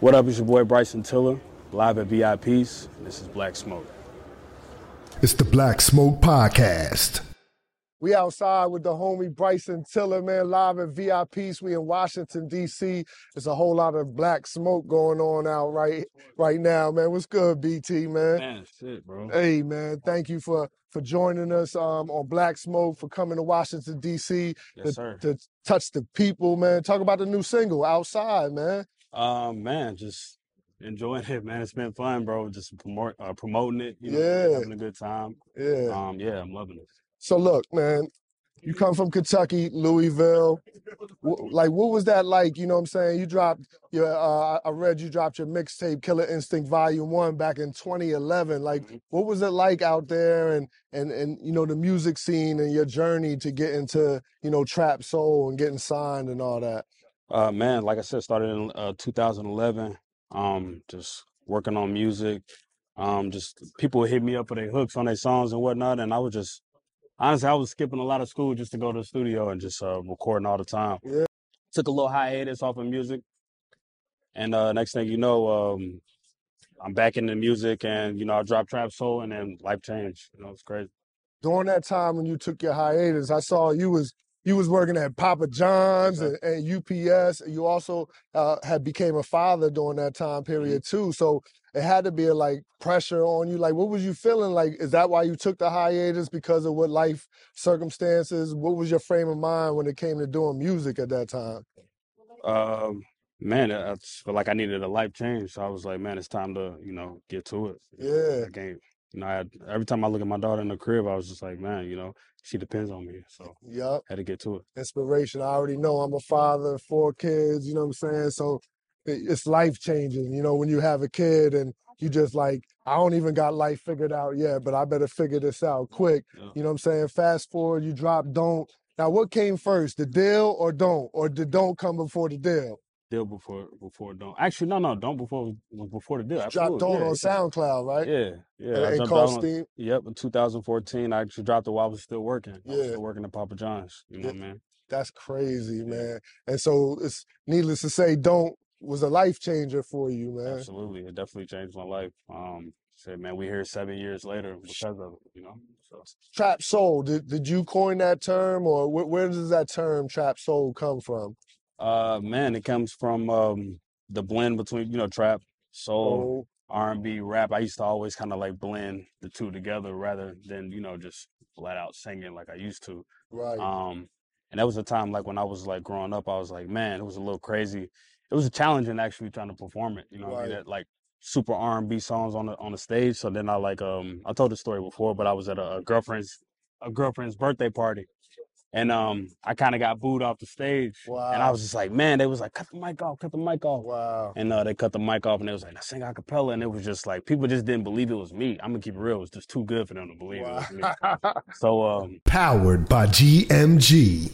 What up, it's your boy Bryson Tiller, live at V.I.Peace. This is Black Smoke. It's the Black Smoke Podcast. We outside with the homie Bryson Tiller, man, live at V.I.Peace. We in Washington, D.C. There's a whole lot of black smoke going on out right right now, man. What's good, BT, man? Man, shit, bro. Hey, man, thank you for for joining us um, on Black Smoke, for coming to Washington, D.C. Yes, to, sir. to touch the people, man. Talk about the new single, Outside, man. Um, man, just enjoying it, man. It's been fun, bro. Just promote, uh, promoting it, you know, Yeah. having a good time. Yeah. Um, yeah, I'm loving it. So look, man, you come from Kentucky, Louisville. Wh- Like, what was that like? You know what I'm saying? You dropped your, uh, I read you dropped your mixtape, Killer Instinct Volume One, back in 2011. Like, Mhm. what was it like out there, and and and you know the music scene and your journey to get into you know trap soul and getting signed and all that? Uh, man, like I said, started in uh, 2011. Um, just working on music. Um, just people would hit me up for their hooks on their songs and whatnot, and I was just honestly, I was skipping a lot of school just to go to the studio and just uh, recording all the time. Yeah. Took a little hiatus off of music, and uh, next thing you know, um, I'm back into music, and you know, I dropped Trapsoul, and then life changed. You know, it's crazy. During that time when you took your hiatus, I saw you was you was working at Papa John's and, Okay. and UPS. You also uh, had became a father during that time period too. So it had to be a like pressure on you. Like, what was you feeling? Like, is that why you took the hiatus because of what life circumstances? What was your frame of mind when it came to doing music at that time? Um, man, I felt like I needed a life change, so I was like, man, it's time to you know get to it. You know, Yeah, I can't. You know, I had, every time I look at my daughter in the crib, I was just like, man, you know, she depends on me, so yup. had to get to it. Inspiration. I already know I'm a father, of four kids. You know what I'm saying? So it- it's life changing. You know, when you have a kid and you just like, I don't even got life figured out yet, but I better figure this out quick. Yeah. You know what I'm saying? Fast forward, you drop Don't. Now, what came first, the deal or Don't? Or did Don't come before the deal? Deal before before don't. Actually, no, no, don't before before the deal. You dropped Absolutely, Don't on SoundCloud, right? yeah, yeah. yeah. And, and called. Steam. Yep, in 2014, I actually dropped it while I was still working. I was Yeah, still working at Papa John's. You know, yeah, man. that's crazy, Yeah, man. And so it's needless to say, Don't was a life changer for you, man. absolutely. It definitely changed my life. Um, said, man, we here seven years later because of it. You know, so. Trap soul, did, did you coin that term or where does that term trap soul come from? Uh, man, it comes from um the blend between you know trap, soul, Soul, R and B, rap. I used to always kind of like blend the two together rather than you know just flat out singing like I used to. right. Um, and that was a time like when I was like growing up, I was like, man, it was a little crazy. It was a challenge in actually trying to perform it. You know, what I mean, Right. that like super R and B songs on the on the stage. So then I like um I told the story before, but I was at a, a girlfriend's a girlfriend's birthday party. And um, I kind of got booed off the stage, and I was just like, man, they was like, cut the mic off, cut the mic off, Wow. and uh, they cut the mic off, and they was like, now sing a cappella, and it was just like people just didn't believe it was me. I'm gonna keep it real; it was just too good for them to believe it was me. So um, Powered by GMG.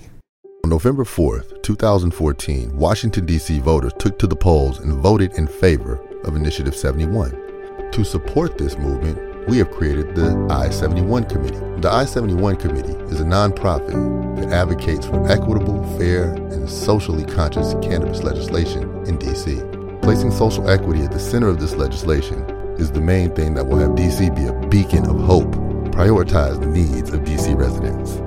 On November 4th, 2014, Washington, D.C. voters took to the polls and voted in favor of Initiative 71. To support this movement, we have created the I 71 Committee. The I 71 Committee is a nonprofit that advocates for equitable, fair, and socially conscious cannabis legislation in D.C. Placing social equity at the center of this legislation is the main thing that will have D.C. be a beacon of hope, prioritize the needs of D.C. residents.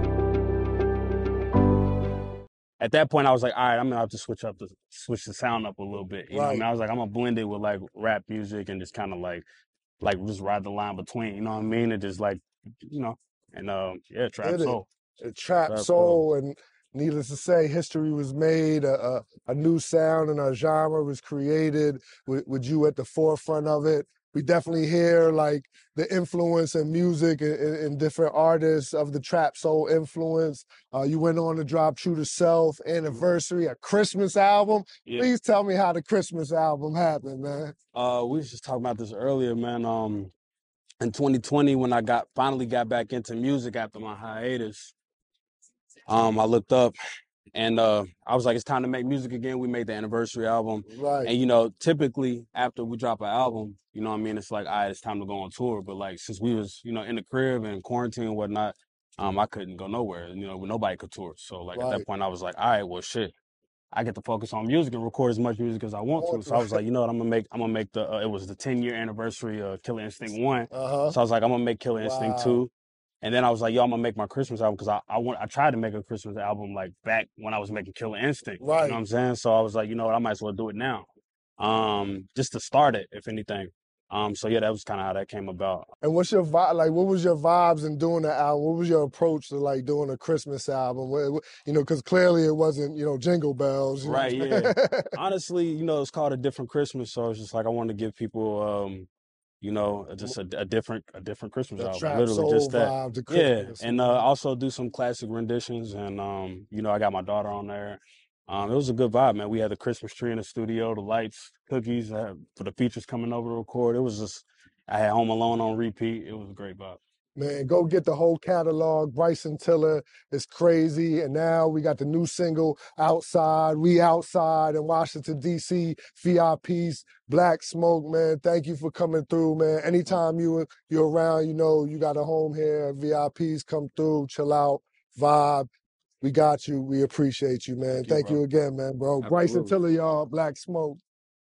at that point, I was like, all right, I'm gonna have to switch up the switch the sound up a little bit. You know, what I Right. mean, I was like, I'm gonna blend it with like rap music and just kind of like like just ride the line between. You know what I mean? And just like you know, and um, yeah, trap it. soul, Uh, Trap trap soul. soul, and needless to say, history was made. A, a, a new sound and a genre was created with, with you at the forefront of it. We definitely hear like the influence in music and, and, different artists of the trap soul influence. Uh, you went on to drop True to Self, Anniversary, a Christmas album. Yeah. Please tell me how the Christmas album happened, man. Uh, we was just talking about this earlier, man. Um, in 2020, when I got finally got back into music after my hiatus, um, I looked up and uh, I was like, it's time to make music again. We made the anniversary album, Right. and you know, typically after we drop an album, you know, what I mean, it's like, all right, it's time to go on tour. But like, since we was, you know, in the crib and quarantine and whatnot, um, I couldn't go nowhere. You know, nobody could tour. So like at that point, I was like, all right, well, shit. I get to focus on music and record as much music as I want Want to. So I was like, you know what, I'm gonna make I'm gonna make the uh, it was the 10 year anniversary of Killer Instinct One. Uh-huh. So I was like, I'm gonna make Killer Instinct Wow. Two. And then I was like, yo, I'm gonna make my Christmas album because I, I want I tried to make a Christmas album like back when I was making Killer Instinct. Right. You know what I'm saying? So I was like, you know what, I might as well do it now. Um, just to start it, if anything. Um, so yeah, that was kind of how that came about. And what's your vibe? Like, what was your vibes in doing the album? What was your approach to like doing a Christmas album? What, you know, because clearly it wasn't, you know, jingle bells. You know Right, what I'm? Honestly, you know, it's called a different Christmas, so it's just like I wanted to give people um, you know, just a, a different a different Christmas the album. trap Literally soul just that. vibe to Yeah, Christmas. and uh, also do some classic renditions, and um, you know, I got my daughter on there. Um, it was a good vibe, man. We had the Christmas tree in the studio, the lights, cookies uh, for the features coming over to record. It was just, I had Home Alone on repeat. It was a great vibe. Man, go get the whole catalog. Bryson Tiller is crazy. And now we got the new single, Outside. We outside in Washington, D.C. V.I.Peace, Black Smoke, man. Thank you for coming through, man. Anytime you, you're around, you know, you got a home here. V.I.Peace come through, chill out, vibe. We got you. We appreciate you, man. Thank you, Thank bro. you again, man, bro. Bryson Absolutely. Tiller, y'all. Black Smoke.